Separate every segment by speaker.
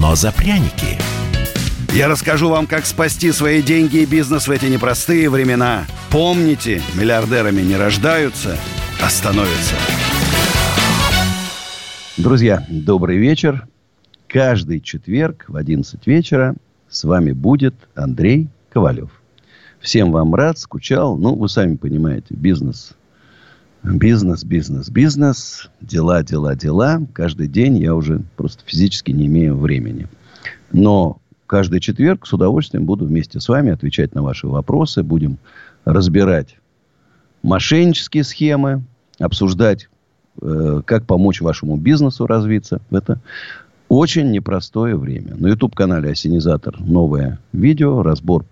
Speaker 1: но за пряники.
Speaker 2: Я расскажу вам, как спасти свои деньги и бизнес в эти непростые времена. Помните, миллиардерами не рождаются, а становятся. Друзья, добрый вечер. Каждый четверг в 11 вечера с вами будет Андрей Ковалев. Всем вам рад, скучал. Ну, вы сами понимаете, бизнес. Бизнес, бизнес, бизнес. Дела, дела, дела. Каждый день я уже просто физически не имею времени. Но каждый четверг с удовольствием буду вместе с вами отвечать на ваши вопросы. Будем разбирать мошеннические схемы, обсуждать, э, как помочь вашему бизнесу развиться. Это очень непростое время. На YouTube-канале Осенизатор новое видео, разбор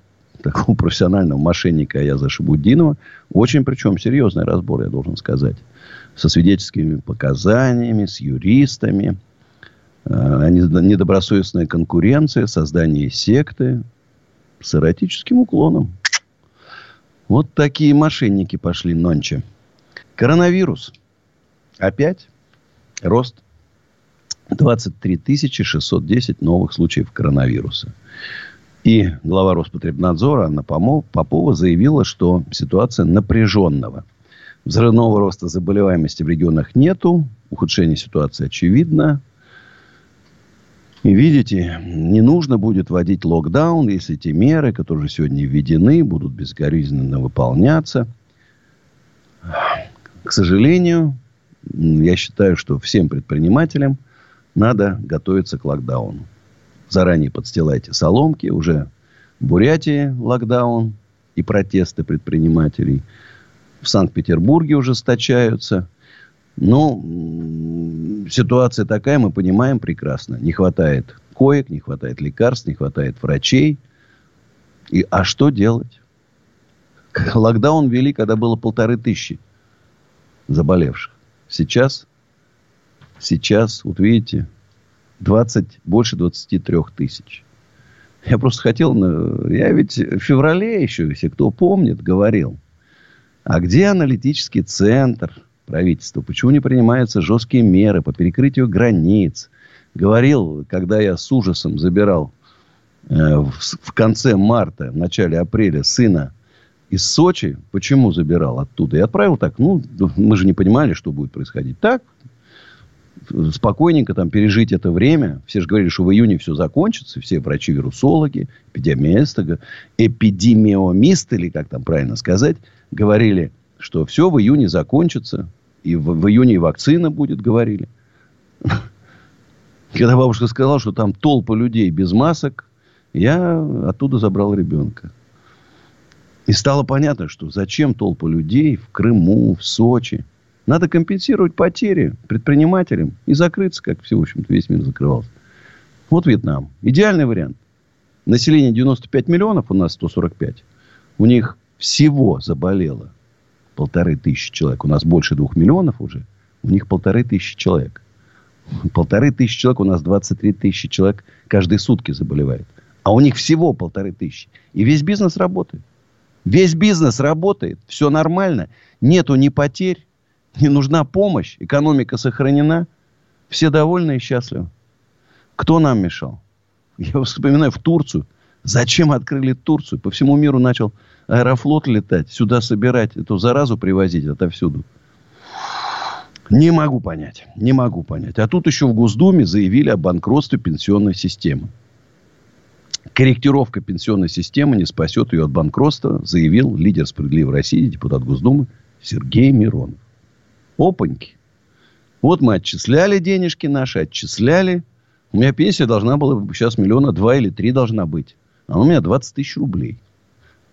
Speaker 2: такого профессионального мошенника Аяза Шабудинова. Очень, причем, серьезный разбор, я должен сказать. Со свидетельскими показаниями, с юристами. Э, недобросовестная конкуренция, создание секты с эротическим уклоном. Вот такие мошенники пошли нонче. Коронавирус. Опять рост 23 610 новых случаев коронавируса. И глава Роспотребнадзора Анна Попова заявила, что ситуация напряженного. Взрывного роста заболеваемости в регионах нету. Ухудшение ситуации очевидно. И видите, не нужно будет вводить локдаун, если те меры, которые сегодня введены, будут безгоризненно выполняться. К сожалению, я считаю, что всем предпринимателям надо готовиться к локдауну заранее подстилайте соломки. Уже в Бурятии локдаун и протесты предпринимателей. В Санкт-Петербурге ужесточаются. Но ситуация такая, мы понимаем прекрасно. Не хватает коек, не хватает лекарств, не хватает врачей. И, а что делать? Локдаун ввели, когда было полторы тысячи заболевших. Сейчас, сейчас, вот видите, 20, больше 23 тысяч. Я просто хотел... Я ведь в феврале еще, если кто помнит, говорил. А где аналитический центр правительства? Почему не принимаются жесткие меры по перекрытию границ? Говорил, когда я с ужасом забирал э, в, в конце марта, в начале апреля сына из Сочи. Почему забирал оттуда? И отправил так. Ну, мы же не понимали, что будет происходить. Так, спокойненько там пережить это время. Все же говорили, что в июне все закончится. Все врачи-вирусологи, эпидемиологи, эпидемиомисты, или как там правильно сказать, говорили, что все в июне закончится. И в, в июне и вакцина будет, говорили. Когда бабушка сказала, что там толпа людей без масок, я оттуда забрал ребенка. И стало понятно, что зачем толпа людей в Крыму, в Сочи – надо компенсировать потери предпринимателям и закрыться, как все, в общем-то, весь мир закрывался. Вот Вьетнам. Идеальный вариант. Население 95 миллионов, у нас 145. У них всего заболело полторы тысячи человек. У нас больше двух миллионов уже. У них полторы тысячи человек. Полторы тысячи человек, у нас 23 тысячи человек каждые сутки заболевает. А у них всего полторы тысячи. И весь бизнес работает. Весь бизнес работает. Все нормально. Нету ни потерь, не нужна помощь, экономика сохранена, все довольны и счастливы. Кто нам мешал? Я вспоминаю в Турцию. Зачем открыли Турцию? По всему миру начал аэрофлот летать, сюда собирать, эту заразу привозить отовсюду. Не могу понять. Не могу понять. А тут еще в Госдуме заявили о банкротстве пенсионной системы. Корректировка пенсионной системы не спасет ее от банкротства, заявил лидер «Справедливой России», депутат Госдумы Сергей Миронов. Опаньки. Вот мы отчисляли денежки наши, отчисляли. У меня пенсия должна была сейчас миллиона два или три должна быть. А у меня 20 тысяч рублей.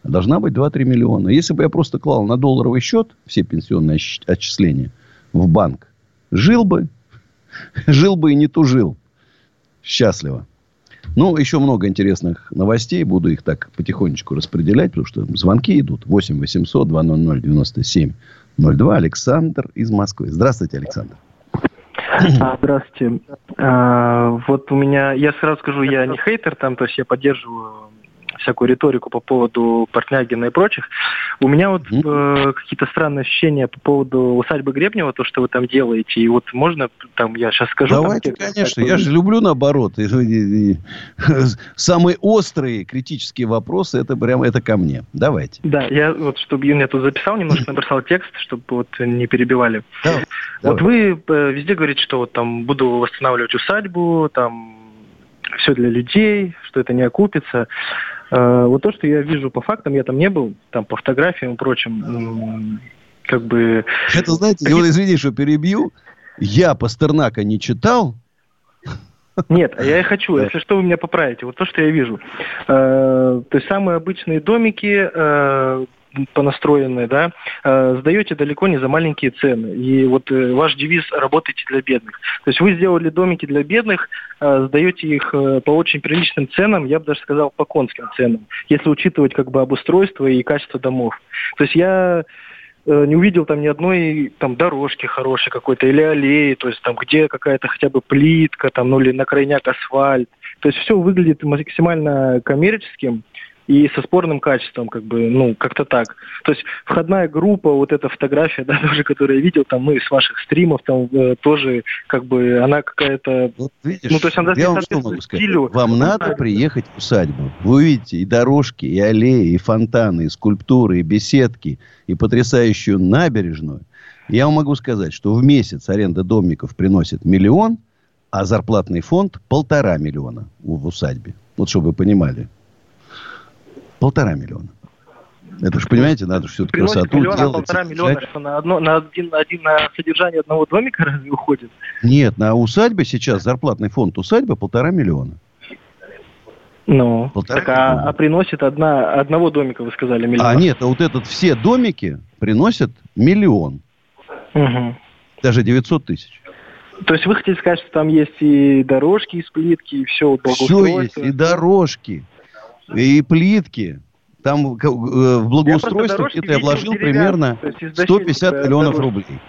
Speaker 2: Должна быть 2-3 миллиона. Если бы я просто клал на долларовый счет все пенсионные отчисления в банк, жил бы, жил бы и не тужил. Счастливо. Ну, еще много интересных новостей. Буду их так потихонечку распределять, потому что звонки идут. 8 800 200 97 02. Александр из Москвы. Здравствуйте, Александр.
Speaker 3: А, здравствуйте. А, вот у меня, я сразу скажу, я не хейтер там, то есть я поддерживаю всякую риторику по поводу Портнягина и прочих. У меня вот э, какие-то странные ощущения по поводу усадьбы Гребнева, то, что вы там делаете. И вот можно там, я сейчас скажу...
Speaker 2: Давайте, там, конечно. Я же люблю наоборот. Самые острые критические вопросы, это прямо это ко мне. Давайте.
Speaker 3: Да, я вот, чтобы я тут записал, немножко набросал текст, чтобы вот не перебивали. Давай, вот давай. вы э, везде говорите, что вот там буду восстанавливать усадьбу, там все для людей, что это не окупится. Э, вот то, что я вижу по фактам, я там не был, там по фотографиям и прочим, как бы...
Speaker 2: Это, знаете, я извини, что перебью, я Пастернака не читал,
Speaker 3: нет, а я и хочу. Если что, вы меня поправите. Вот то, что я вижу. Э, то есть самые обычные домики, э, понастроенные, да, э, сдаете далеко не за маленькие цены. И вот э, ваш девиз «работайте для бедных». То есть вы сделали домики для бедных, э, сдаете их по очень приличным ценам, я бы даже сказал, по конским ценам, если учитывать как бы обустройство и качество домов. То есть я не увидел там ни одной там дорожки хорошей какой-то или аллеи, то есть там где какая-то хотя бы плитка, там, ну или на крайняк асфальт. То есть все выглядит максимально коммерческим, и со спорным качеством, как бы, ну, как-то так. То есть входная группа, вот эта фотография, да, тоже, которую я видел, там, ну, из ваших стримов, там, э, тоже, как бы, она какая-то...
Speaker 2: Вот видишь, ну, то есть она я вам что могу сказать? Стилю. Вам надо приехать в усадьбу. Вы увидите и дорожки, и аллеи, и фонтаны, и скульптуры, и беседки, и потрясающую набережную. Я вам могу сказать, что в месяц аренда домиков приносит миллион, а зарплатный фонд полтора миллиона в усадьбе. Вот чтобы вы понимали. Полтора миллиона. Это же, понимаете, надо же все-таки красоту
Speaker 3: миллиона, делать. полтора миллиона, что на, одно, на, один, один, на содержание одного домика разве уходит?
Speaker 2: Нет, на усадьбе сейчас зарплатный фонд усадьбы полтора миллиона.
Speaker 3: Ну, полтора так, а, а приносит одна, одного домика, вы сказали, миллион.
Speaker 2: А нет, а вот этот все домики приносят миллион. Угу. Даже 900 тысяч.
Speaker 3: То есть вы хотите сказать, что там есть и дорожки из плитки, и все
Speaker 2: Все есть, и дорожки, и плитки. Там э, в благоустройство где-то я вложил примерно 150 миллионов рублей.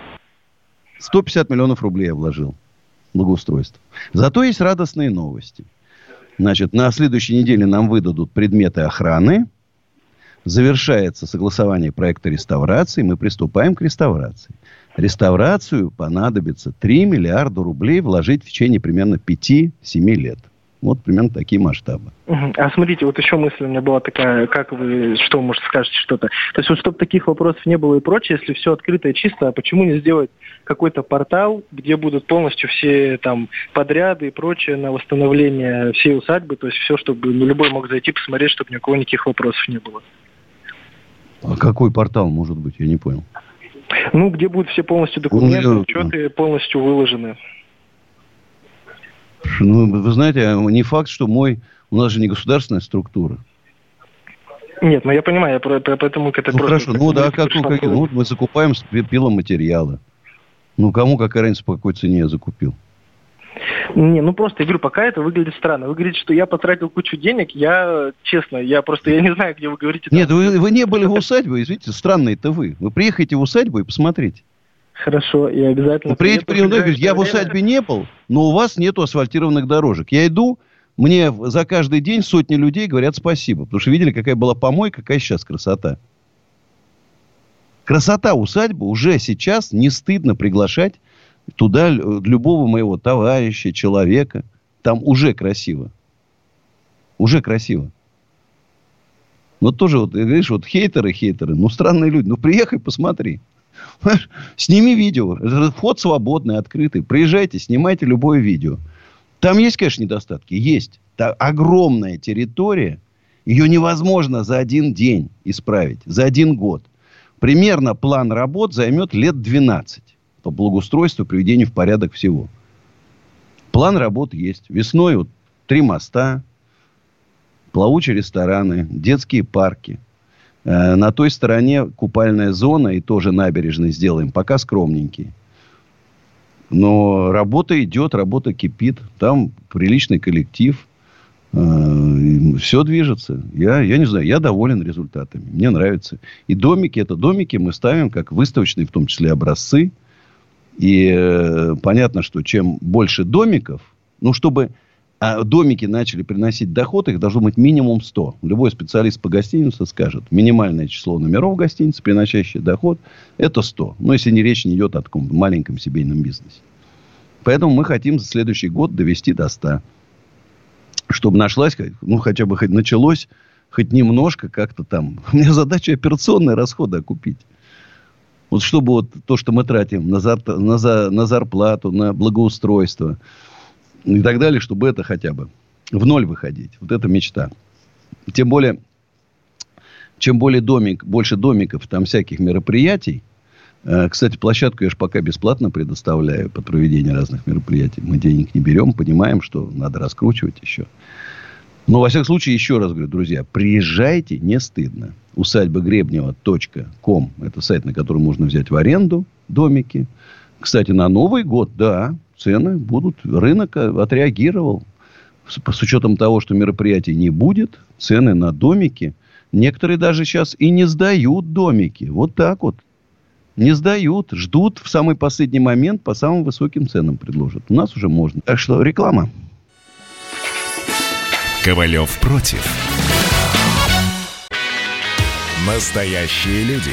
Speaker 2: 150 миллионов рублей я вложил в благоустройство. Зато есть радостные новости. Значит, на следующей неделе нам выдадут предметы охраны. Завершается согласование проекта реставрации. Мы приступаем к реставрации. Реставрацию понадобится 3 миллиарда рублей вложить в течение примерно 5-7 лет. Вот примерно такие масштабы.
Speaker 3: А смотрите, вот еще мысль у меня была такая, как вы, что может скажете что-то. То есть вот чтобы таких вопросов не было и прочее, если все открыто и чисто, а почему не сделать какой-то портал, где будут полностью все там подряды и прочее на восстановление всей усадьбы, то есть все, чтобы ну, любой мог зайти посмотреть, чтобы ни у кого никаких вопросов не было.
Speaker 2: А какой портал может быть? Я не понял.
Speaker 3: Ну, где будут все полностью документы, ну, учеты полностью выложены.
Speaker 2: Ну, вы знаете, не факт, что мой... У нас же не государственная структура.
Speaker 3: Нет, ну я понимаю, я про, про, поэтому
Speaker 2: это ну, просто... Хорошо, ну да, как, ну, как, ну, мы закупаем пиломатериалы. Ну, кому какая разница, по какой цене я закупил?
Speaker 3: Не, ну просто, я говорю, пока это выглядит странно. Вы говорите, что я потратил кучу денег, я, честно, я просто, я не знаю, где вы говорите.
Speaker 2: Нет, вы, вы не были в усадьбе, извините, странные это вы. Вы приехайте в усадьбу и посмотрите.
Speaker 3: Хорошо, я обязательно... Вы
Speaker 2: приедете, приеду, я в усадьбе не был, но у вас нету асфальтированных дорожек. Я иду, мне за каждый день сотни людей говорят спасибо, потому что видели, какая была помойка, какая сейчас красота. Красота усадьбы уже сейчас не стыдно приглашать туда любого моего товарища, человека. Там уже красиво. Уже красиво. Но тоже, вот, видишь, вот хейтеры, хейтеры, ну, странные люди. Ну, приехай, посмотри. Сними видео. Вход свободный, открытый. Приезжайте, снимайте любое видео. Там есть, конечно, недостатки. Есть. Там огромная территория. Ее невозможно за один день исправить. За один год. Примерно план работ займет лет 12 по благоустройству, приведению в порядок всего. План работ есть. Весной вот три моста, плавучие рестораны, детские парки. Э, на той стороне купальная зона и тоже набережной сделаем. Пока скромненький. Но работа идет, работа кипит. Там приличный коллектив. Э, все движется. Я, я не знаю, я доволен результатами. Мне нравится. И домики, это домики мы ставим как выставочные, в том числе образцы. И э, понятно, что чем больше домиков, ну, чтобы а домики начали приносить доход, их должно быть минимум 100. Любой специалист по гостинице скажет, минимальное число номеров гостиницы, приносящий доход, это 100. Но если не речь не идет о таком маленьком семейном бизнесе. Поэтому мы хотим за следующий год довести до 100 чтобы нашлась, ну, хотя бы хоть началось, хоть немножко как-то там. У меня задача операционные расходы окупить. Вот чтобы вот то, что мы тратим на, зар, на, за, на зарплату, на благоустройство и так далее, чтобы это хотя бы в ноль выходить. Вот это мечта. Тем более, чем более домик, больше домиков, там всяких мероприятий, Э, кстати, площадку я же пока бесплатно предоставляю под проведение разных мероприятий. Мы денег не берем, понимаем, что надо раскручивать еще. Но, во всяком случае, еще раз говорю, друзья, приезжайте, не стыдно. Усадьба Гребнева.ком – это сайт, на котором можно взять в аренду домики. Кстати, на Новый год, да, цены будут. Рынок отреагировал. С, с учетом того, что мероприятий не будет, цены на домики. Некоторые даже сейчас и не сдают домики. Вот так вот. Не сдают, ждут в самый последний момент по самым высоким ценам предложат. У нас уже можно. Так что реклама.
Speaker 1: Ковалев против. Настоящие люди.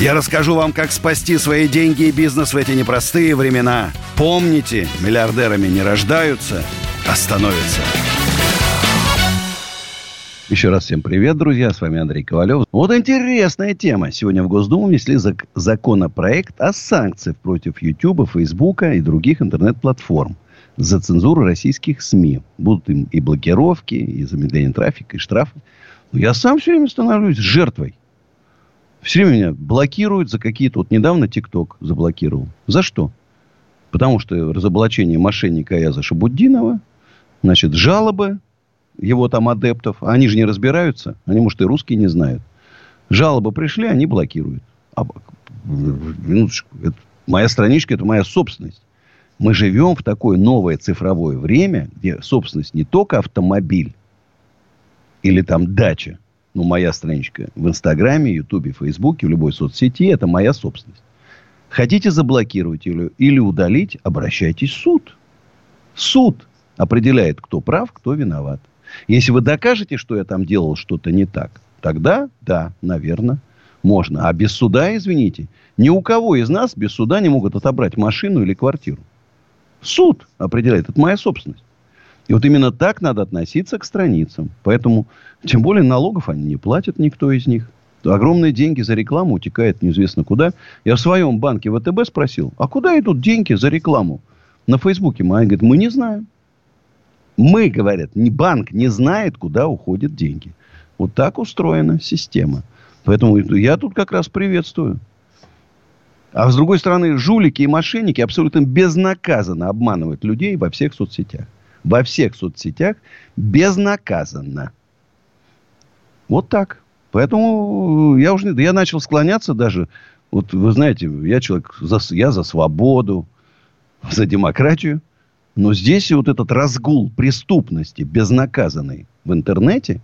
Speaker 2: Я расскажу вам, как спасти свои деньги и бизнес в эти непростые времена. Помните, миллиардерами не рождаются, а становятся. Еще раз всем привет, друзья. С вами Андрей Ковалев. Вот интересная тема. Сегодня в Госдуму внесли зак- законопроект о санкциях против YouTube, Фейсбука и других интернет-платформ за цензуру российских СМИ. Будут им и блокировки, и замедление трафика, и штрафы. Но я сам все время становлюсь жертвой. Все время меня блокируют за какие-то... Вот недавно ТикТок заблокировал. За что? Потому что разоблачение мошенника Аяза Шабуддинова, значит, жалобы его там адептов. Они же не разбираются. Они, может, и русские не знают. Жалобы пришли, они блокируют. А, минуточку. Это, моя страничка – это моя собственность. Мы живем в такое новое цифровое время, где собственность не только автомобиль или там дача. Ну, моя страничка в Инстаграме, Ютубе, Фейсбуке, в любой соцсети – это моя собственность. Хотите заблокировать или, или удалить, обращайтесь в суд. Суд определяет, кто прав, кто виноват. Если вы докажете, что я там делал что-то не так, тогда, да, наверное, можно. А без суда, извините, ни у кого из нас без суда не могут отобрать машину или квартиру. Суд определяет. Это моя собственность. И вот именно так надо относиться к страницам. Поэтому, тем более, налогов они не платят, никто из них. Огромные деньги за рекламу утекают неизвестно куда. Я в своем банке ВТБ спросил, а куда идут деньги за рекламу? На Фейсбуке. Они говорят, мы не знаем. Мы, говорят, не банк не знает, куда уходят деньги. Вот так устроена система. Поэтому я тут как раз приветствую. А с другой стороны, жулики и мошенники абсолютно безнаказанно обманывают людей во всех соцсетях. Во всех соцсетях безнаказанно. Вот так. Поэтому я уже я начал склоняться даже. Вот вы знаете, я человек, за, я за свободу, за демократию. Но здесь вот этот разгул преступности безнаказанный в интернете,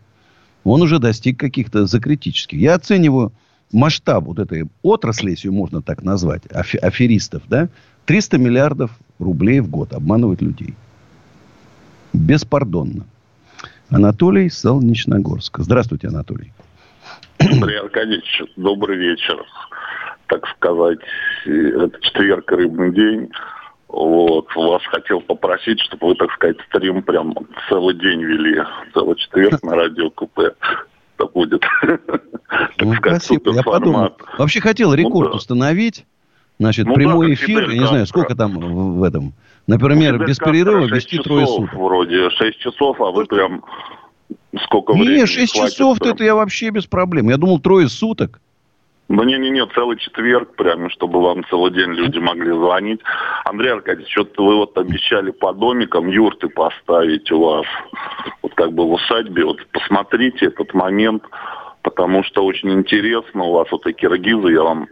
Speaker 2: он уже достиг каких-то закритических. Я оцениваю масштаб вот этой отрасли, если можно так назвать, аферистов, да, 300 миллиардов рублей в год обманывают людей. Беспардонно. Анатолий Солнечногорск. Здравствуйте, Анатолий.
Speaker 4: Андрей Аркадьевич, добрый вечер. Так сказать, это четверг, рыбный день. Вот, вас хотел попросить, чтобы вы, так сказать, стрим прям целый день вели, целый четверг на радио КП. Это будет,
Speaker 2: ну, спасибо, я подумал. Вообще хотел ну рекорд ну, установить. Значит, ну, прямой да, эфир, я не знаю, сколько там в, в этом. Например, без перерыва вести трое суток.
Speaker 4: Вроде 6 часов, а вы прям сколько времени
Speaker 2: Не, 6 часов это я вообще без проблем. Я думал, трое суток.
Speaker 4: Да не-не-не, целый четверг, прямо, чтобы вам целый день люди могли звонить. Андрей Аркадьевич, что-то вы вот обещали по домикам юрты поставить у вас, вот как бы в усадьбе. Вот посмотрите этот момент, потому что очень интересно у вас вот и киргизы, я вам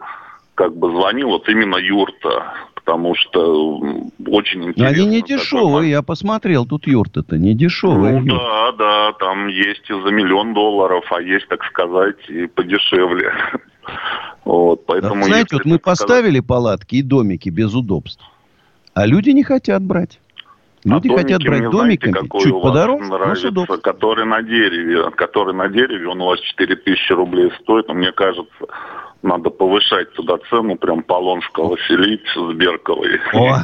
Speaker 4: как бы звонил, вот именно юрта, потому что очень интересно.
Speaker 2: Они не дешевые, я посмотрел, тут юрта-то не дешевые.
Speaker 4: Ну да, да, там есть и за миллион долларов, а есть, так сказать, и подешевле.
Speaker 2: Вот, поэтому, знаете, вот мы сказать... поставили палатки и домики без удобств, а люди не хотят брать. Люди а хотят брать домиками, знаете, чуть подороже,
Speaker 4: нравится, но Который на дереве, который на дереве, он у вас 4000 рублей стоит, но мне кажется, надо повышать туда цену, прям Полонского селить с Берковой.
Speaker 2: О,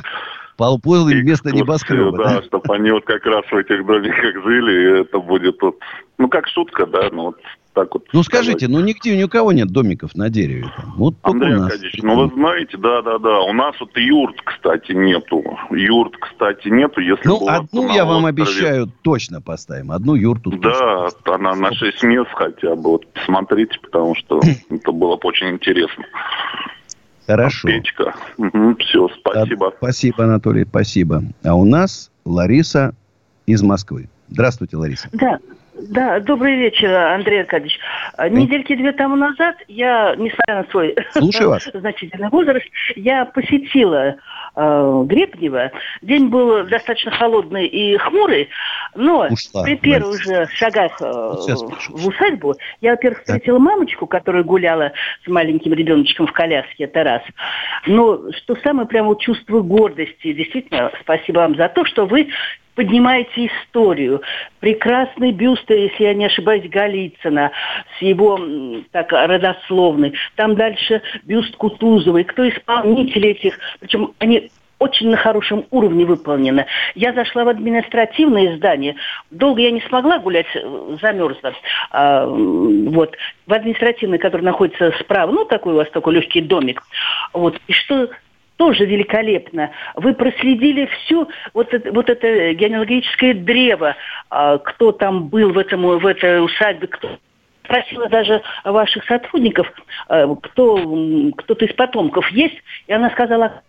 Speaker 2: полпозы вместо небоскреба,
Speaker 4: да? Да, чтобы они вот как раз в этих домиках жили, и это будет вот, ну, как шутка, да, ну, вот
Speaker 2: так вот. Ну скажите, ну нигде ни у кого нет домиков на дереве. Там. Вот
Speaker 4: Андрей у нас. Аркадьевич, ну вы знаете, да, да, да. У нас вот юрт, кстати, нету. Юрт, кстати, нету. Если
Speaker 2: ну, одну я вам острове... обещаю, точно поставим. Одну юрту.
Speaker 4: Да, она на 6 мест хотя бы. Вот посмотрите, потому что это было бы очень интересно.
Speaker 2: Хорошо.
Speaker 4: Печка. Угу, все, спасибо.
Speaker 2: А, спасибо, Анатолий, спасибо. А у нас Лариса из Москвы. Здравствуйте, Лариса.
Speaker 5: Да, да, добрый вечер, Андрей Аркадьевич. А, недельки две тому назад я, несмотря на свой значительный возраст, я посетила э, Гребнева. День был достаточно холодный и хмурый, но Ушла, при первых же шагах э, в усадьбу я, во-первых, встретила да. мамочку, которая гуляла с маленьким ребеночком в коляске, это раз. Но что самое прямо чувство гордости, действительно, спасибо вам за то, что вы поднимаете историю. Прекрасный бюст, если я не ошибаюсь, Голицына с его так родословной. Там дальше бюст Кутузовой. Кто исполнитель этих? Причем они очень на хорошем уровне выполнено. Я зашла в административное здание. Долго я не смогла гулять, э, замерзла. А, вот. В административное, которое находится справа, ну, такой у вас такой легкий домик. Вот. И что тоже великолепно. Вы проследили все, вот это, вот это генеалогическое древо, а, кто там был в, этом, в этой усадьбе, кто спросила даже ваших сотрудников, а, кто, кто-то из потомков есть, и она сказала,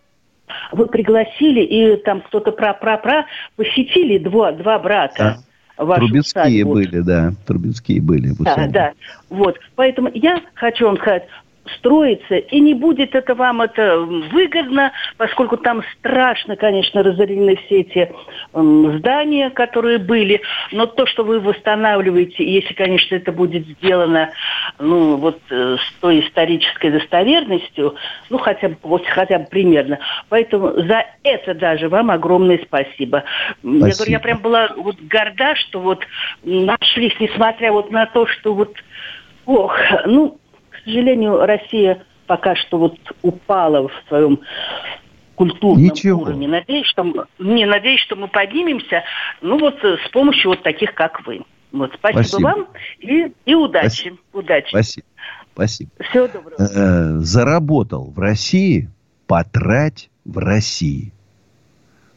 Speaker 5: вы пригласили, и там кто-то про-про-про посетили два, два брата.
Speaker 2: Да. Трубецкие усадьбу. были, да, Трубецкие были.
Speaker 5: Да, да. Вот. Поэтому я хочу вам сказать, строится, и не будет это вам это выгодно, поскольку там страшно, конечно, разорены все эти э, здания, которые были, но то, что вы восстанавливаете, если, конечно, это будет сделано, ну, вот э, с той исторической достоверностью, ну, хотя бы, вот, хотя бы примерно. Поэтому за это даже вам огромное спасибо. спасибо. Я говорю, я прям была вот горда, что вот нашлись, несмотря вот на то, что вот, ох, ну, к сожалению, Россия пока что вот упала в своем культурном Ничего. уровне. Надеюсь, что не надеюсь, что мы поднимемся, ну вот э, с помощью вот таких, как вы. Вот, спасибо, спасибо. вам и, и удачи. Спасибо. удачи.
Speaker 2: Спасибо. Спасибо.
Speaker 5: Всего доброго.
Speaker 2: Э, заработал в России, потрать в России.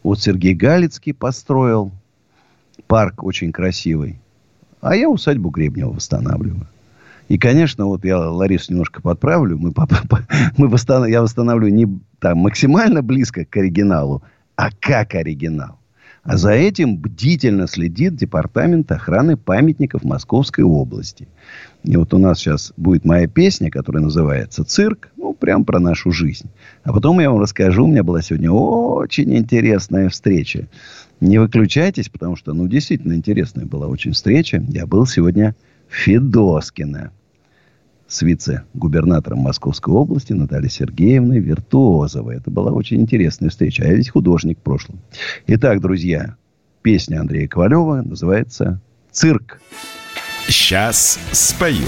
Speaker 2: Вот Сергей Галицкий построил парк очень красивый, а я усадьбу Гребнева восстанавливаю. И, конечно, вот я Ларису немножко подправлю. Мы, мы восстанов, я восстанавливаю не там, максимально близко к оригиналу, а как оригинал. А за этим бдительно следит Департамент охраны памятников Московской области. И вот у нас сейчас будет моя песня, которая называется «Цирк». Ну, прям про нашу жизнь. А потом я вам расскажу. У меня была сегодня очень интересная встреча. Не выключайтесь, потому что, ну, действительно интересная была очень встреча. Я был сегодня в Федоскино с вице-губернатором Московской области Натальей Сергеевной Виртуозовой. Это была очень интересная встреча. А я ведь художник в прошлом. Итак, друзья, песня Андрея Ковалева называется «Цирк».
Speaker 1: Сейчас спою.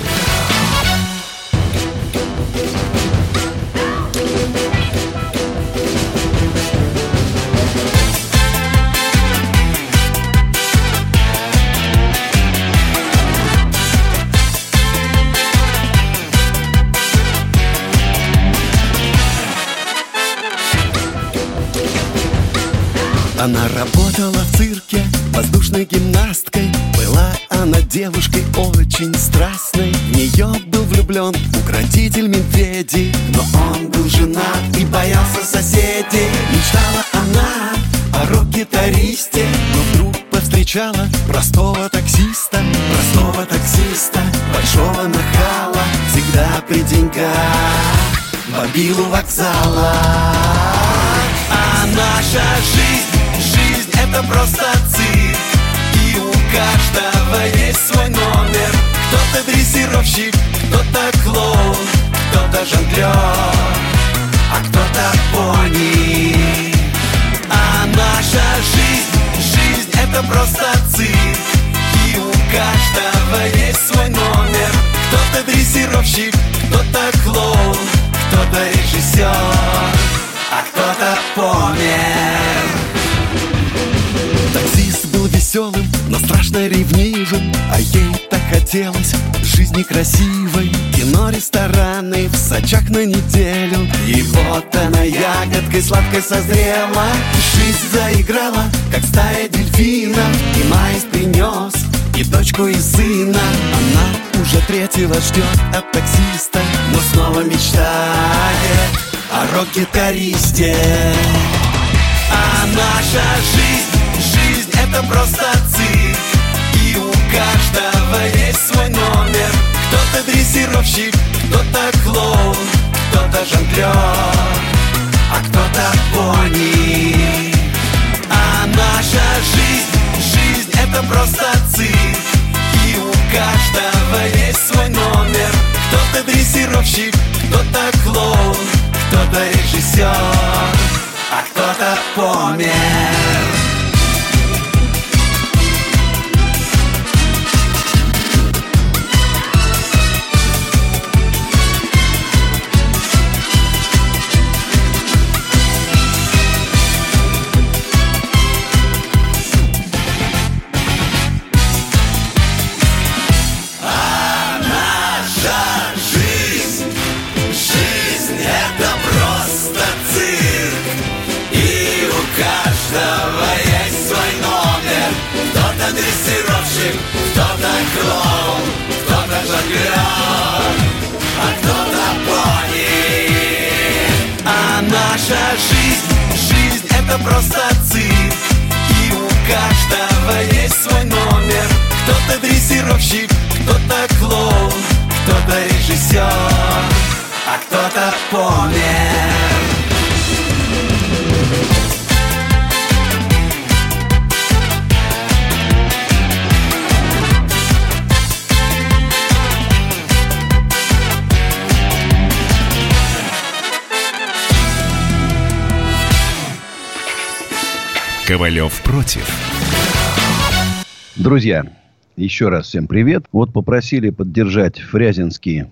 Speaker 6: Она работала в цирке воздушной гимнасткой. Была она девушкой очень страстной. В нее был влюблен укротитель медведей Но он был женат и боялся соседей. Мечтала она о рок-гитаристе. Но вдруг повстречала простого таксиста. Простого таксиста, большого нахала. Всегда при деньгах Бомбилу вокзала. А наша жизнь это просто цирк. И у каждого есть свой номер. Кто-то дрессировщик, кто-то клоун Кто-то жонглер, а кто-то пони. А наша жизнь, жизнь это просто цирк. И у каждого есть свой номер. Кто-то дрессировщик, кто-то клоун кто-то режиссер, а кто-то помер веселым, но страшно ревнивым. А ей так хотелось жизни красивой. Кино, рестораны в Сочах на неделю. И вот она ягодкой сладкой созрела. Жизнь заиграла, как стая дельфинов. И маис принес и дочку, и сына. Она уже третьего ждет от таксиста Но снова мечтает о рок-гитаристе А наша жизнь это просто цирк. И у каждого есть свой номер. Кто-то дрессировщик, кто-то клоун Кто-то жонглер, а кто-то пони. А наша жизнь, жизнь это просто цирк. И у каждого есть свой номер. Кто-то дрессировщик, кто-то клоун Кто-то режиссер, а кто-то помер
Speaker 2: еще раз всем привет. Вот попросили поддержать фрязинские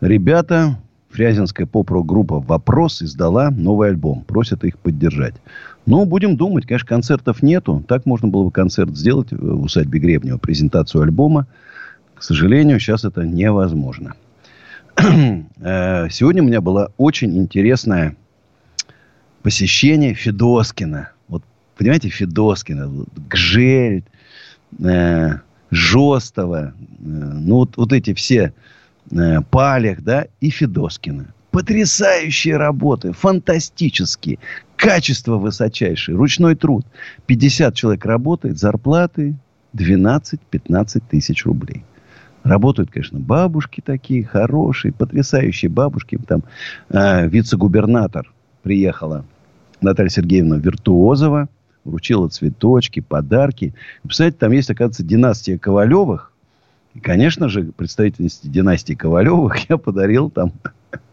Speaker 2: ребята. Фрязинская поп-рок-группа «Вопрос» издала новый альбом. Просят их поддержать. Ну, будем думать. Конечно, концертов нету. Так можно было бы концерт сделать в усадьбе Гребнева. Презентацию альбома. К сожалению, сейчас это невозможно. Э, сегодня у меня было очень интересное посещение Федоскина понимаете, Федоскина, Гжель, э, Жостова, э, ну вот, вот эти все э, Палех, да, и Федоскина. Потрясающие работы, фантастические, качество высочайшее, ручной труд. 50 человек работает, зарплаты 12-15 тысяч рублей. Работают, конечно, бабушки такие хорошие, потрясающие бабушки. Там э, вице-губернатор приехала Наталья Сергеевна Виртуозова – вручила цветочки, подарки. Представляете, там есть, оказывается, династия Ковалевых. И, конечно же, представительности династии Ковалевых я подарил там,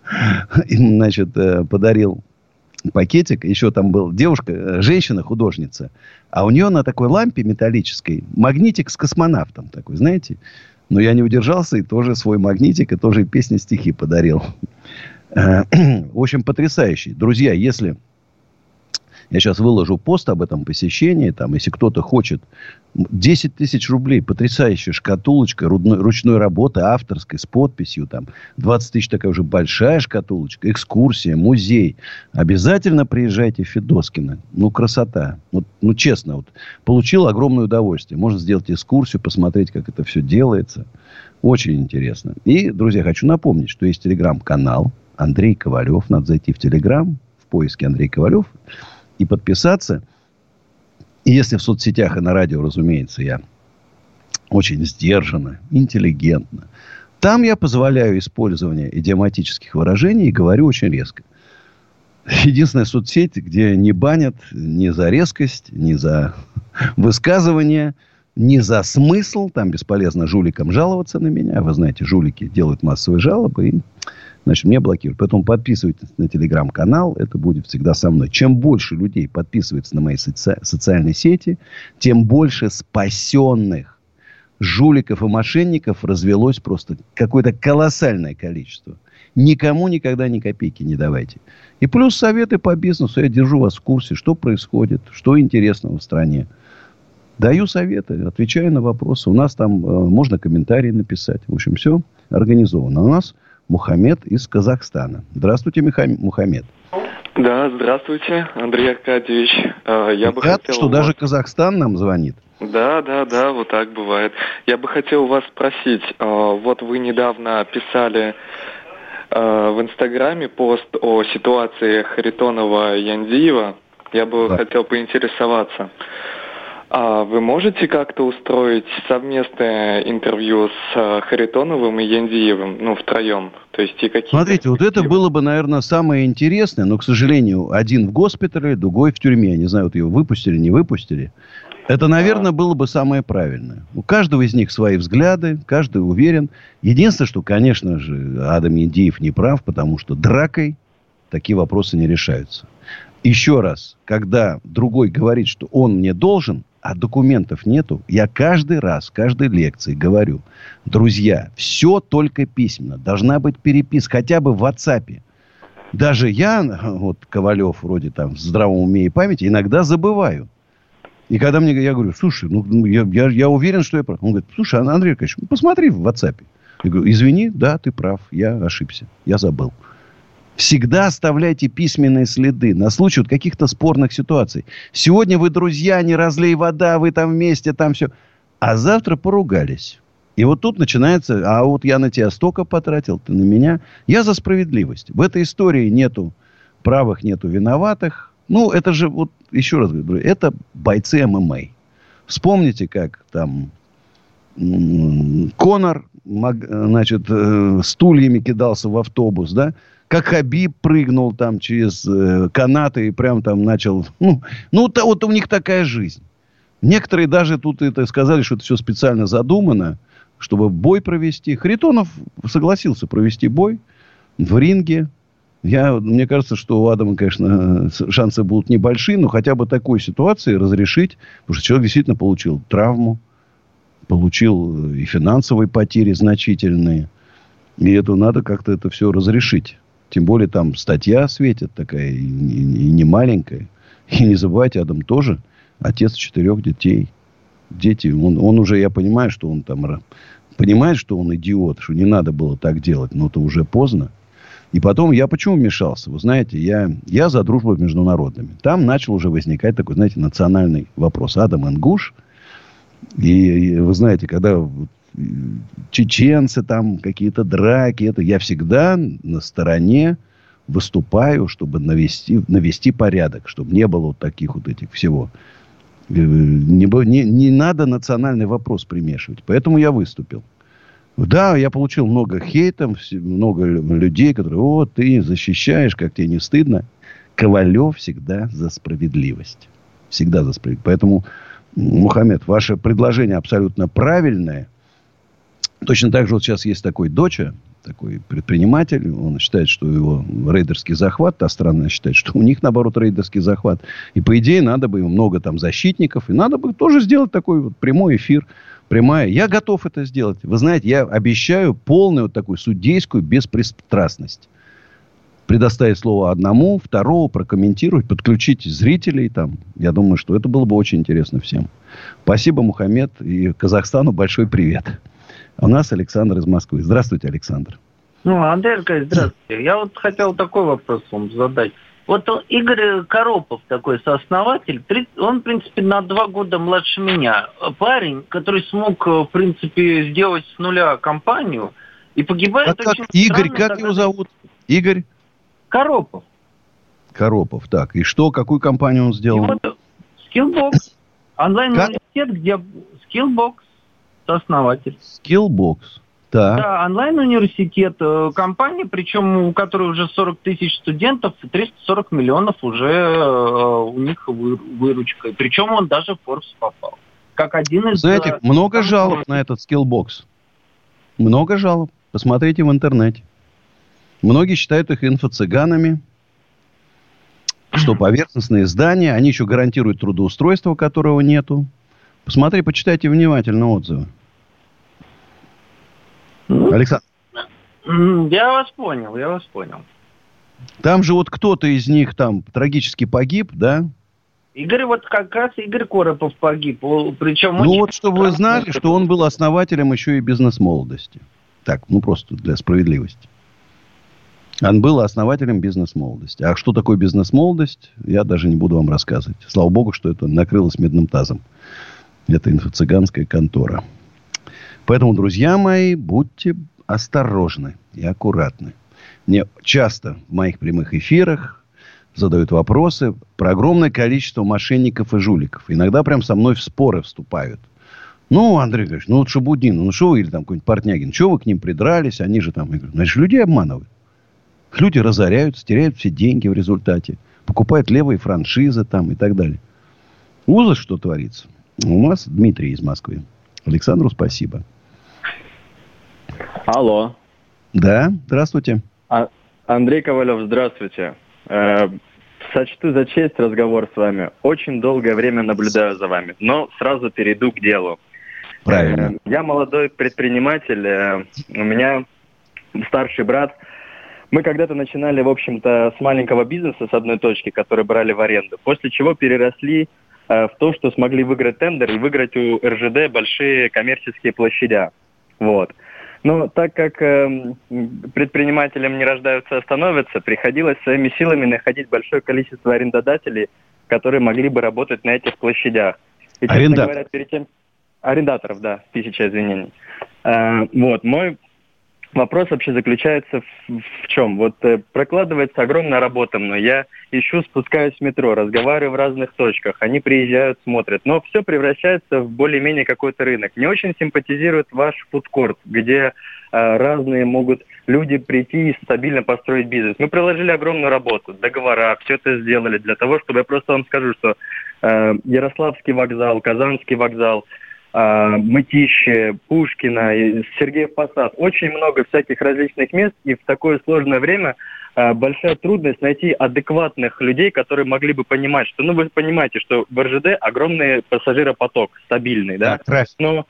Speaker 2: значит, э, подарил пакетик. Еще там был девушка, э, женщина-художница. А у нее на такой лампе металлической магнитик с космонавтом такой, знаете. Но я не удержался и тоже свой магнитик, и тоже песни, стихи подарил. Э, в общем, потрясающий. Друзья, если Я сейчас выложу пост об этом посещении. Там, если кто-то хочет 10 тысяч рублей, потрясающая шкатулочка ручной, ручной работы, авторской, с подписью. Там, 20 тысяч такая уже большая шкатулочка, экскурсия, музей. Обязательно приезжайте в Федоскино. Ну, красота. Вот, ну, честно, вот, получил огромное удовольствие. Можно сделать экскурсию, посмотреть, как это все делается. Очень интересно. И, друзья, хочу напомнить, что есть телеграм-канал Андрей Ковалев. Надо зайти в телеграм, в поиске Андрей Ковалев и подписаться. И если в соцсетях и на радио, разумеется, я очень сдержанно, интеллигентно. Там я позволяю использование идиоматических выражений и говорю очень резко. Единственная соцсеть, где не банят ни за резкость, ни за высказывание – не за смысл, там бесполезно жуликам жаловаться на меня. Вы знаете, жулики делают массовые жалобы и, значит, мне блокируют. Поэтому подписывайтесь на телеграм-канал, это будет всегда со мной. Чем больше людей подписывается на мои соци- социальные сети, тем больше спасенных жуликов и мошенников развелось просто какое-то колоссальное количество. Никому никогда ни копейки не давайте. И плюс советы по бизнесу. Я держу вас в курсе, что происходит, что интересного в стране. Даю советы, отвечаю на вопросы. У нас там э, можно комментарии написать. В общем, все организовано. У нас Мухаммед из Казахстана. Здравствуйте, Мухаммед.
Speaker 7: Да, здравствуйте, Андрей Аркадьевич. Э, я бы
Speaker 2: Рад, хотел что вас... даже Казахстан нам звонит.
Speaker 7: Да, да, да, вот так бывает. Я бы хотел вас спросить, э, вот вы недавно писали э, в Инстаграме пост о ситуации Харитонова Яндиева. Я бы да. хотел поинтересоваться. А вы можете как-то устроить совместное интервью с э, Харитоновым и Яндиевым, ну, втроем? То есть и какие
Speaker 2: Смотрите, вот это было бы, наверное, самое интересное, но, к сожалению, один в госпитале, другой в тюрьме. Я не знаю, вот его выпустили, не выпустили. Это, наверное, было бы самое правильное. У каждого из них свои взгляды, каждый уверен. Единственное, что, конечно же, Адам Яндиев не прав, потому что дракой такие вопросы не решаются. Еще раз, когда другой говорит, что он мне должен, а документов нету, я каждый раз, каждой лекции говорю, друзья, все только письменно. Должна быть переписка, хотя бы в WhatsApp. Даже я, вот Ковалев, вроде там в здравом уме и памяти, иногда забываю. И когда мне, я говорю, слушай, ну, ну я, я, я уверен, что я прав. Он говорит, слушай, Андрей Аркадьевич, ну, посмотри в WhatsApp. Я говорю, извини, да, ты прав, я ошибся, я забыл. Всегда оставляйте письменные следы на случай вот каких-то спорных ситуаций. Сегодня вы друзья, не разлей вода, вы там вместе, там все. А завтра поругались. И вот тут начинается, а вот я на тебя столько потратил, ты на меня. Я за справедливость. В этой истории нету правых, нету виноватых. Ну, это же, вот еще раз говорю, это бойцы ММА. Вспомните, как там Конор, значит, э, стульями кидался в автобус, да? как Хабиб прыгнул там через э, канаты и прям там начал... Ну, ну то, вот у них такая жизнь. Некоторые даже тут это сказали, что это все специально задумано, чтобы бой провести. Харитонов согласился провести бой в ринге. Я, мне кажется, что у Адама, конечно, шансы будут небольшие, но хотя бы такой ситуации разрешить, потому что человек действительно получил травму, получил э, и финансовые потери значительные. И это надо как-то это все разрешить. Тем более там статья светит такая, и, и, и не маленькая. И не забывайте, Адам тоже отец четырех детей. Дети, он, он уже, я понимаю, что он там понимает, что он идиот, что не надо было так делать, но это уже поздно. И потом я почему вмешался? Вы знаете, я, я за дружбу международными. Там начал уже возникать такой, знаете, национальный вопрос. Адам Ингуш. И, и вы знаете, когда чеченцы там, какие-то драки. Это я всегда на стороне выступаю, чтобы навести, навести порядок, чтобы не было вот таких вот этих всего. Э, не, не, не надо национальный вопрос примешивать. Поэтому я выступил. Да, я получил много хейта, много людей, которые, о, ты защищаешь, как тебе не стыдно. Ковалев всегда за справедливость. Всегда за справедливость. Поэтому, Мухаммед, ваше предложение абсолютно правильное – Точно так же вот сейчас есть такой доча, такой предприниматель, он считает, что его рейдерский захват, та страна считает, что у них, наоборот, рейдерский захват. И, по идее, надо бы много там защитников, и надо бы тоже сделать такой вот прямой эфир, прямая. Я готов это сделать. Вы знаете, я обещаю полную вот такую судейскую беспристрастность. Предоставить слово одному, второго прокомментировать, подключить зрителей там. Я думаю, что это было бы очень интересно всем. Спасибо, Мухаммед. И Казахстану большой привет. У нас Александр из Москвы. Здравствуйте, Александр.
Speaker 8: Ну, Андрей Аркадьевич, здравствуйте. Я вот хотел такой вопрос вам задать. Вот Игорь Коропов, такой сооснователь, он, в принципе, на два года младше меня. Парень, который смог, в принципе, сделать с нуля компанию и погибает
Speaker 2: а очень как? Игорь, странно, как его зовут? Игорь?
Speaker 8: Коропов.
Speaker 2: Коропов, так. И что, какую компанию он сделал?
Speaker 8: вот Skillbox. Онлайн-университет, где Skillbox, сооснователь.
Speaker 2: Skillbox.
Speaker 8: Так. Да, онлайн-университет, э, компания, причем у которой уже 40 тысяч студентов, 340 миллионов уже э, у них выручка. Причем он даже в Forbes попал. Как один из...
Speaker 2: Знаете, э, много жалоб на этот Skillbox. Много жалоб. Посмотрите в интернете. Многие считают их инфо-цыганами, что поверхностные знания, они еще гарантируют трудоустройство, которого нету. Посмотри, почитайте внимательно отзывы.
Speaker 8: Ну, Александр. Я вас понял, я вас понял.
Speaker 2: Там же вот кто-то из них там трагически погиб, да?
Speaker 8: Игорь, вот как раз Игорь Коропов погиб. Причем
Speaker 2: ну вот, чтобы вы знали, что он был основателем еще и бизнес-молодости. Так, ну просто для справедливости. Он был основателем бизнес-молодости. А что такое бизнес-молодость, я даже не буду вам рассказывать. Слава богу, что это накрылось медным тазом. Это инфо-цыганская контора. Поэтому, друзья мои, будьте осторожны и аккуратны. Мне часто в моих прямых эфирах задают вопросы про огромное количество мошенников и жуликов. Иногда прям со мной в споры вступают. Ну, Андрей Григорьевич, ну вот Шабудин, ну что вы, или там какой-нибудь Портнягин, что вы к ним придрались, они же там... Я говорю, значит, людей обманывают. Люди разоряются, теряют все деньги в результате. Покупают левые франшизы там и так далее. Ужас, что творится. У нас Дмитрий из Москвы. Александру спасибо.
Speaker 9: Алло.
Speaker 2: Да, здравствуйте.
Speaker 9: А, Андрей Ковалев, здравствуйте. Э, сочту за честь разговор с вами. Очень долгое время наблюдаю за вами, но сразу перейду к делу.
Speaker 2: Правильно. Э,
Speaker 9: я молодой предприниматель. Э, у меня старший брат. Мы когда-то начинали, в общем-то, с маленького бизнеса, с одной точки, который брали в аренду, после чего переросли э, в то, что смогли выиграть тендер и выиграть у РЖД большие коммерческие площадя. Вот. Но так как э, предпринимателям не рождаются, а становятся, приходилось своими силами находить большое количество арендодателей, которые могли бы работать на этих площадях.
Speaker 2: И, честно Арендатор. говоря,
Speaker 9: перед тем... Арендаторов, да, тысяча извинений. Э, вот, мой Вопрос вообще заключается в, в чем? Вот э, прокладывается огромная работа мной. Я ищу, спускаюсь в метро, разговариваю в разных точках. Они приезжают, смотрят. Но все превращается в более-менее какой-то рынок. Мне очень симпатизирует ваш фудкорт, где э, разные могут люди прийти и стабильно построить бизнес. Мы приложили огромную работу, договора, все это сделали для того, чтобы я просто вам скажу, что э, Ярославский вокзал, Казанский вокзал – Мытище, Пушкина, Сергеев Посад. Очень много всяких различных мест, и в такое сложное время а, большая трудность найти адекватных людей, которые могли бы понимать, что, ну, вы понимаете, что в РЖД огромный пассажиропоток, стабильный, да?
Speaker 2: да Но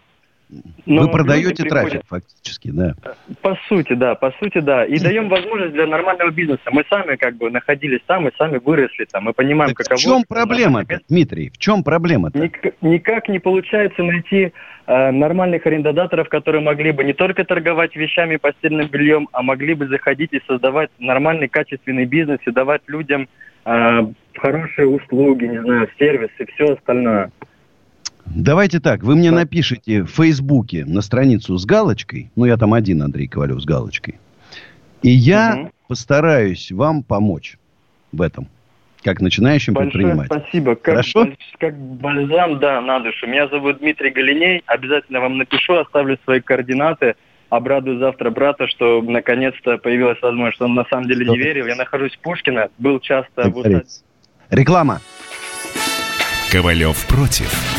Speaker 2: но Вы продаете трафик фактически, да?
Speaker 9: По сути, да, по сути, да. И даем возможность для нормального бизнеса. Мы сами как бы находились там, мы сами выросли там, мы понимаем,
Speaker 2: так каково... В чем проблема Дмитрий? В чем проблема-то?
Speaker 9: Ник- никак не получается найти э, нормальных арендодаторов, которые могли бы не только торговать вещами, постельным бельем, а могли бы заходить и создавать нормальный, качественный бизнес и давать людям э, хорошие услуги, не знаю, сервисы, все остальное.
Speaker 2: Давайте так, вы мне напишите в Фейсбуке на страницу с галочкой, ну я там один Андрей Ковалев с галочкой, и я угу. постараюсь вам помочь в этом, как начинающим Большое предпринимателем.
Speaker 9: спасибо. Как, Хорошо? Как бальзам, да, на душу. Меня зовут Дмитрий Галиней, обязательно вам напишу, оставлю свои координаты, обрадую завтра брата, что наконец-то появилась возможность, что он на самом деле не верил. Я нахожусь в Пушкино, был часто... В...
Speaker 2: Реклама.
Speaker 1: Ковалев против.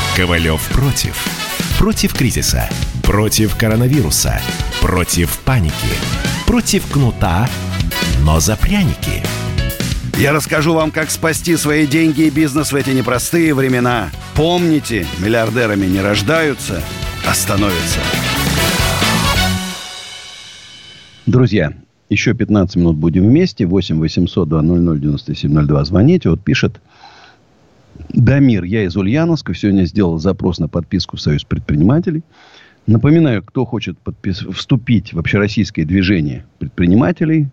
Speaker 1: «Ковалев против». Против кризиса. Против коронавируса. Против паники. Против кнута, но за пряники.
Speaker 10: Я расскажу вам, как спасти свои деньги и бизнес в эти непростые времена. Помните, миллиардерами не рождаются, а становятся.
Speaker 2: Друзья, еще 15 минут будем вместе. 8 800 200 9702. Звоните. Вот пишет Дамир. Я из Ульяновска. Сегодня сделал запрос на подписку в Союз предпринимателей. Напоминаю, кто хочет подпис... вступить в общероссийское движение предпринимателей,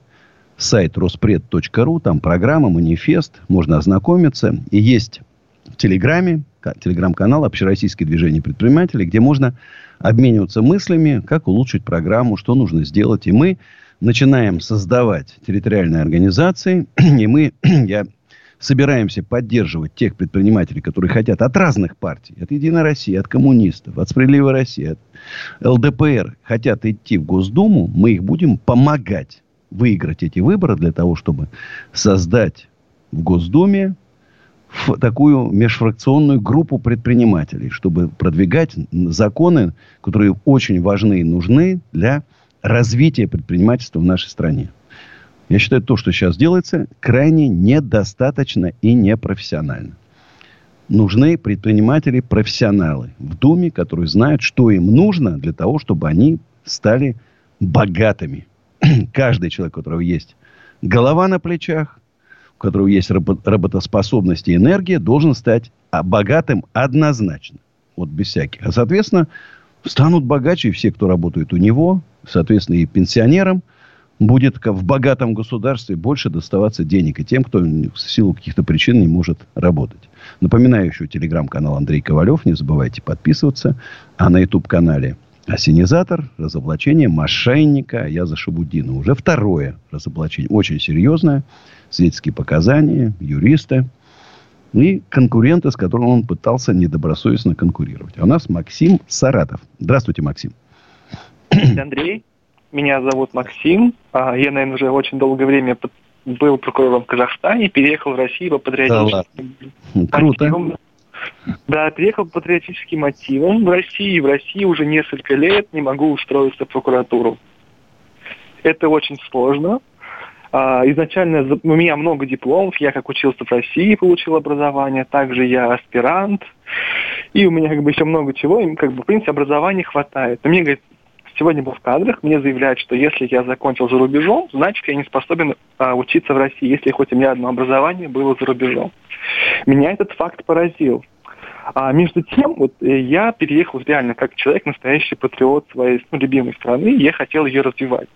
Speaker 2: сайт роспред.ру, там программа, манифест, можно ознакомиться. И есть в Телеграме, телеграм-канал Общероссийское движение предпринимателей, где можно обмениваться мыслями, как улучшить программу, что нужно сделать. И мы начинаем создавать территориальные организации, и мы, я собираемся поддерживать тех предпринимателей, которые хотят от разных партий, от Единой России, от коммунистов, от Справедливой России, от ЛДПР, хотят идти в Госдуму, мы их будем помогать выиграть эти выборы для того, чтобы создать в Госдуме такую межфракционную группу предпринимателей, чтобы продвигать законы, которые очень важны и нужны для развития предпринимательства в нашей стране. Я считаю, то, что сейчас делается, крайне недостаточно и непрофессионально. Нужны предприниматели-профессионалы в Думе, которые знают, что им нужно для того, чтобы они стали богатыми. Каждый человек, у которого есть голова на плечах, у которого есть работоспособность и энергия, должен стать а, богатым однозначно. Вот без всяких. А, соответственно, станут богаче все, кто работает у него, соответственно, и пенсионерам будет в богатом государстве больше доставаться денег и тем, кто в силу каких-то причин не может работать. Напоминаю еще телеграм-канал Андрей Ковалев. Не забывайте подписываться. А на YouTube-канале Осенизатор, разоблачение мошенника Яза Шабудина. Уже второе разоблачение. Очень серьезное. Свидетельские показания, юристы и конкуренты, с которым он пытался недобросовестно конкурировать. А у нас Максим Саратов. Здравствуйте, Максим.
Speaker 11: Андрей, меня зовут Максим. А, я, наверное, уже очень долгое время был прокурором в Казахстане, переехал в Россию по патриотическим
Speaker 2: да Круто.
Speaker 11: Да, приехал по патриотическим мотивам в России. В России уже несколько лет не могу устроиться в прокуратуру. Это очень сложно. А, изначально у меня много дипломов, я как учился в России, получил образование, также я аспирант, и у меня как бы еще много чего, и как бы в принципе образования хватает. Но мне говорит, сегодня был в кадрах, мне заявляют, что если я закончил за рубежом, значит я не способен а, учиться в России, если хоть у меня одно образование было за рубежом. Меня этот факт поразил. А между тем, вот э, я переехал реально как человек, настоящий патриот своей ну, любимой страны, я хотел ее развивать.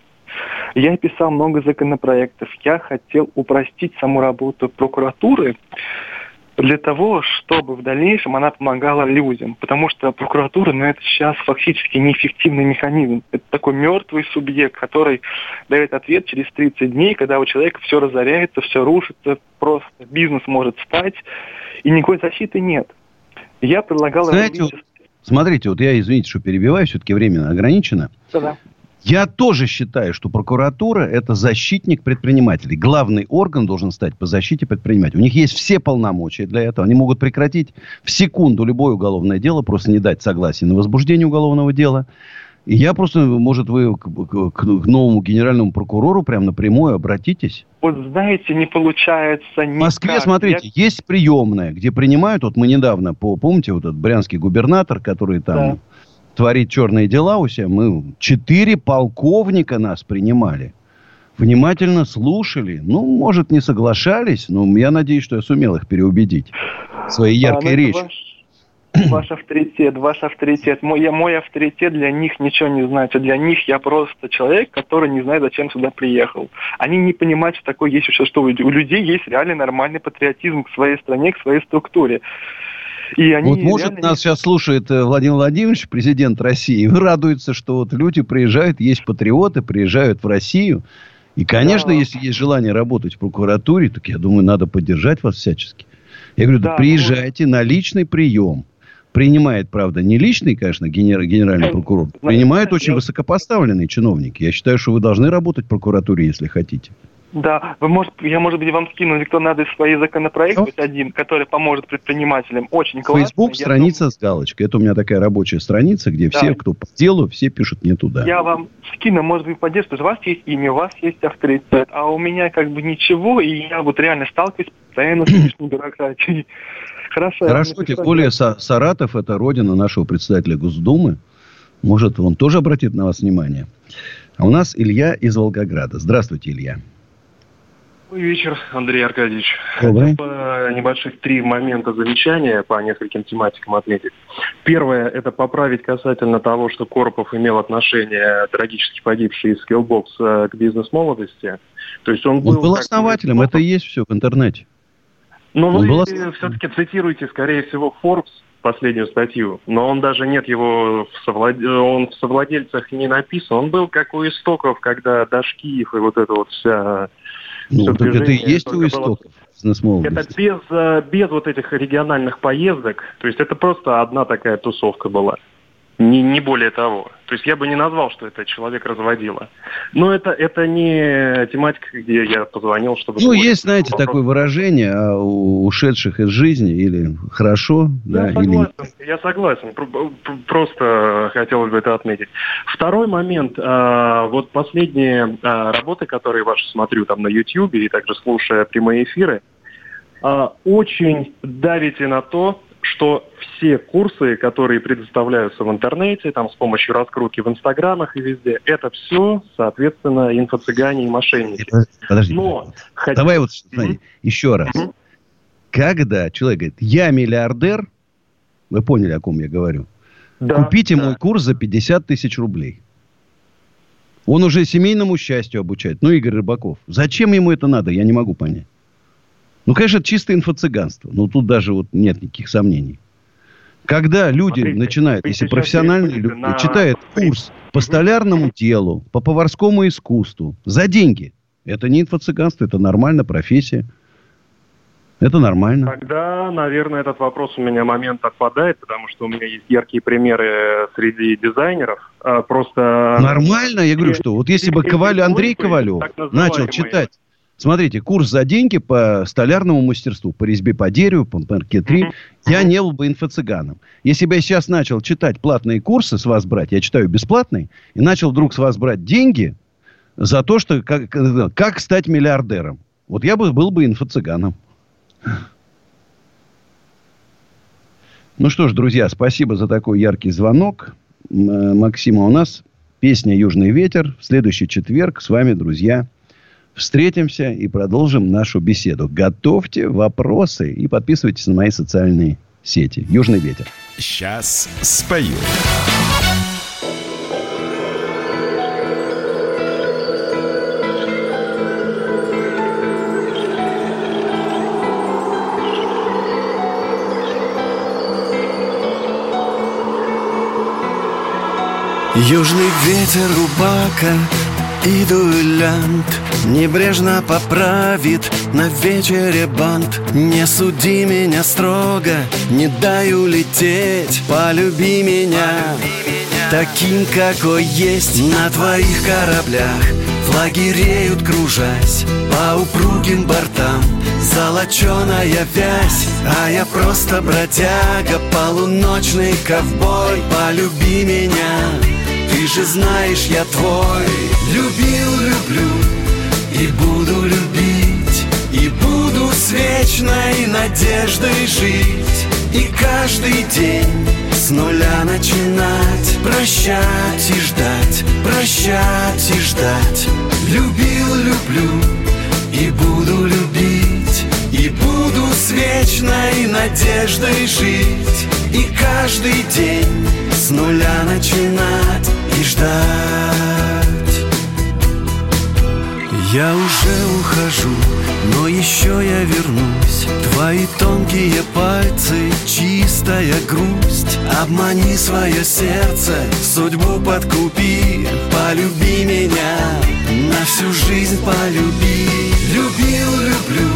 Speaker 11: Я писал много законопроектов, я хотел упростить саму работу прокуратуры, для того, чтобы в дальнейшем она помогала людям. Потому что прокуратура, ну, это сейчас фактически неэффективный механизм. Это такой мертвый субъект, который дает ответ через 30 дней, когда у человека все разоряется, все рушится, просто бизнес может стать, и никакой защиты нет. Я предлагал...
Speaker 2: Знаете, вот, смотрите, вот я, извините, что перебиваю, все-таки время ограничено. Да-да. Я тоже считаю, что прокуратура – это защитник предпринимателей. Главный орган должен стать по защите предпринимателей. У них есть все полномочия для этого. Они могут прекратить в секунду любое уголовное дело, просто не дать согласия на возбуждение уголовного дела. И я просто, может, вы к, к, к новому генеральному прокурору прям напрямую обратитесь?
Speaker 11: Вот знаете, не получается никак.
Speaker 2: В Москве, смотрите, я... есть приемная, где принимают, вот мы недавно, помните, вот этот брянский губернатор, который там... Да творить черные дела у себя. Мы четыре полковника нас принимали. Внимательно слушали. Ну, может, не соглашались, но я надеюсь, что я сумел их переубедить своей яркой а, речью.
Speaker 11: Ваш, ваш авторитет, ваш авторитет. Мой, я, мой авторитет для них ничего не значит. Для них я просто человек, который не знает, зачем сюда приехал. Они не понимают, что такое есть что у людей есть реально нормальный патриотизм к своей стране, к своей структуре.
Speaker 2: И они вот может нас сейчас слушает э, Владимир Владимирович, президент России, и радуется, что вот люди приезжают, есть патриоты, приезжают в Россию. И, конечно, да. если есть желание работать в прокуратуре, так я думаю, надо поддержать вас всячески. Я говорю, да, да приезжайте ну... на личный прием. принимает, правда, не личный, конечно, генер, генеральный прокурор, принимает очень высокопоставленные чиновники. Я считаю, что вы должны работать в прокуратуре, если хотите.
Speaker 11: Да, вы может, я, может быть, вам скину электронный свои законопроекты, Что? один, который поможет предпринимателям. Очень классно.
Speaker 2: Facebook, страница думаю... с галочкой. Это у меня такая рабочая страница, где да. все, кто по делу, все пишут не туда.
Speaker 11: Я вам скину, может быть, поддержку. У вас есть имя, у вас есть авторитет, а у меня как бы ничего, и я вот реально сталкиваюсь постоянно с лишней бюрократией.
Speaker 2: Хорошо. Хорошо, тем более Саратов – это родина нашего председателя Госдумы. Может, он тоже обратит на вас внимание. А у нас Илья из Волгограда. Здравствуйте, Илья.
Speaker 12: Добрый вечер, Андрей Аркадьевич.
Speaker 2: Добрый.
Speaker 12: Хотел бы небольших три момента замечания по нескольким тематикам отметить. Первое – это поправить касательно того, что Коропов имел отношение, трагически погибший из Skillbox, э, к бизнес-молодости.
Speaker 2: То есть он был... Он был основателем, это и есть все в интернете.
Speaker 12: Но он вы был... все-таки цитируете, скорее всего, Forbes, последнюю статью, но он даже нет его в, совлад... он в совладельцах не написан. Он был как у истоков, когда Дашкиев и вот это вот вся
Speaker 2: ну, так это и есть у истоков
Speaker 12: Это без, э, без вот этих региональных поездок. То есть это просто одна такая тусовка была. Не, не более того. То есть я бы не назвал, что это человек разводила. Но это, это не тематика, где я позвонил, чтобы...
Speaker 2: Ну, есть, знаете, вопрос. такое выражение о ушедших из жизни или хорошо,
Speaker 12: я да, согласен, или... Я согласен. Просто хотелось бы это отметить. Второй момент. А, вот последние а, работы, которые ваши смотрю там на YouTube и также слушая прямые эфиры, а, очень давите на то, что все курсы, которые предоставляются в интернете, там с помощью раскрутки в инстаграмах и везде, это все, соответственно, инфо-цыгане и мошенники.
Speaker 2: Подожди. Но, Давай вот смотри, mm-hmm. еще раз. Mm-hmm. Когда человек говорит, я миллиардер, вы поняли, о ком я говорю, да, купите да. мой курс за 50 тысяч рублей. Он уже семейному счастью обучает. Ну, Игорь Рыбаков. Зачем ему это надо, я не могу понять. Ну, конечно, это чистое инфо-цыганство. Но тут даже вот нет никаких сомнений. Когда люди Смотрите, начинают, если профессиональные люди на... читают курс по столярному делу, по поварскому искусству, за деньги, это не инфо-цыганство, это нормальная профессия. Это нормально.
Speaker 12: Тогда, наверное, этот вопрос у меня момент отпадает, потому что у меня есть яркие примеры среди дизайнеров. А, просто...
Speaker 2: Нормально, я говорю, что вот если бы Ковалев, Андрей Ковалев начал читать Смотрите, курс за деньги по столярному мастерству, по резьбе по дереву, по паркетри. Я не был бы инфо-цыганом. Если бы я сейчас начал читать платные курсы с вас брать, я читаю бесплатные, и начал вдруг с вас брать деньги за то, что как, как стать миллиардером. Вот я бы был бы инфо-цыганом. Ну что ж, друзья, спасибо за такой яркий звонок. Максима, у нас песня «Южный ветер». В следующий четверг с вами, друзья, встретимся и продолжим нашу беседу. Готовьте вопросы и подписывайтесь на мои социальные сети. Южный ветер.
Speaker 1: Сейчас спою.
Speaker 6: Южный ветер рубака и дуэлянт Небрежно поправит на вечере бант. Не суди меня строго, не дай улететь Полюби меня, таким, какой есть На твоих кораблях флагиреют, кружась По упругим бортам. Золоченая вязь А я просто бродяга, полуночный ковбой Полюби меня, же знаешь, я твой. Любил, люблю и буду любить И буду с вечной надеждой жить. И каждый день с нуля начинать Прощать и ждать, прощать и ждать. Любил, люблю и буду любить И буду с вечной надеждой жить. И каждый день с нуля начинать и ждать. Я уже ухожу, но еще я вернусь. Твои тонкие пальцы, чистая грусть. Обмани свое сердце, судьбу подкупи. Полюби меня, на всю жизнь полюби. Любил, люблю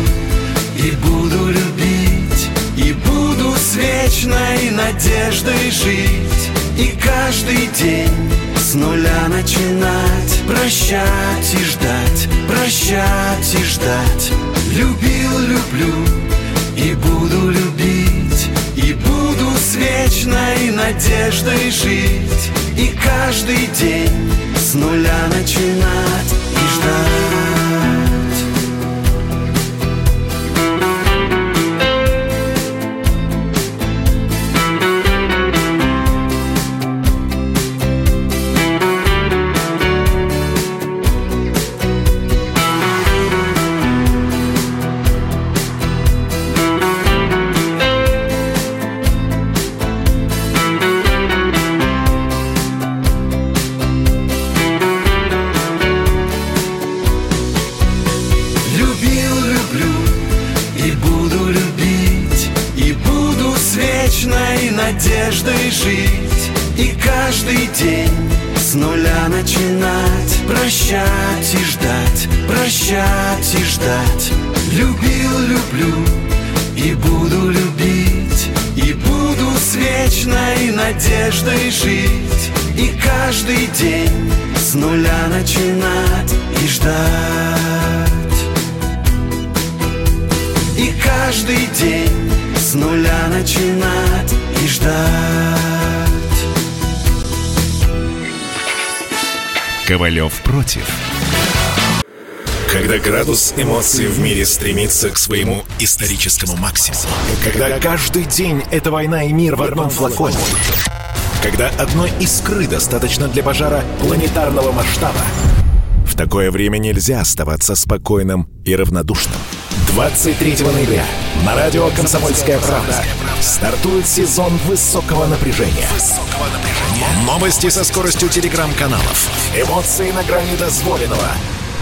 Speaker 6: и буду любить. И буду с вечной надеждой жить. И каждый день нуля начинать Прощать и ждать, прощать и ждать. Любил, люблю и буду любить И буду с вечной надеждой жить. И каждый день с нуля начинать и ждать надеждой жить И каждый день с нуля начинать. Прощать и ждать, прощать и ждать. Любил, люблю и буду любить И буду с вечной надеждой жить. И каждый день с нуля начинать и ждать. И каждый день с нуля начинать и ждать.
Speaker 1: Ковалев против. Когда градус эмоций в мире стремится к своему историческому максимуму. Когда каждый день это война и мир в одном флаконе. Когда одной искры достаточно для пожара планетарного масштаба. В такое время нельзя оставаться спокойным и равнодушным. 23 ноября на радио «Комсомольская правда» стартует сезон высокого напряжения. Новости со скоростью телеграм-каналов. Эмоции на грани дозволенного.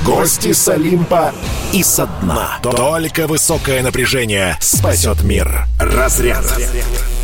Speaker 1: Гости с Олимпа и со дна. Только высокое напряжение спасет мир. Разряд. Разряд.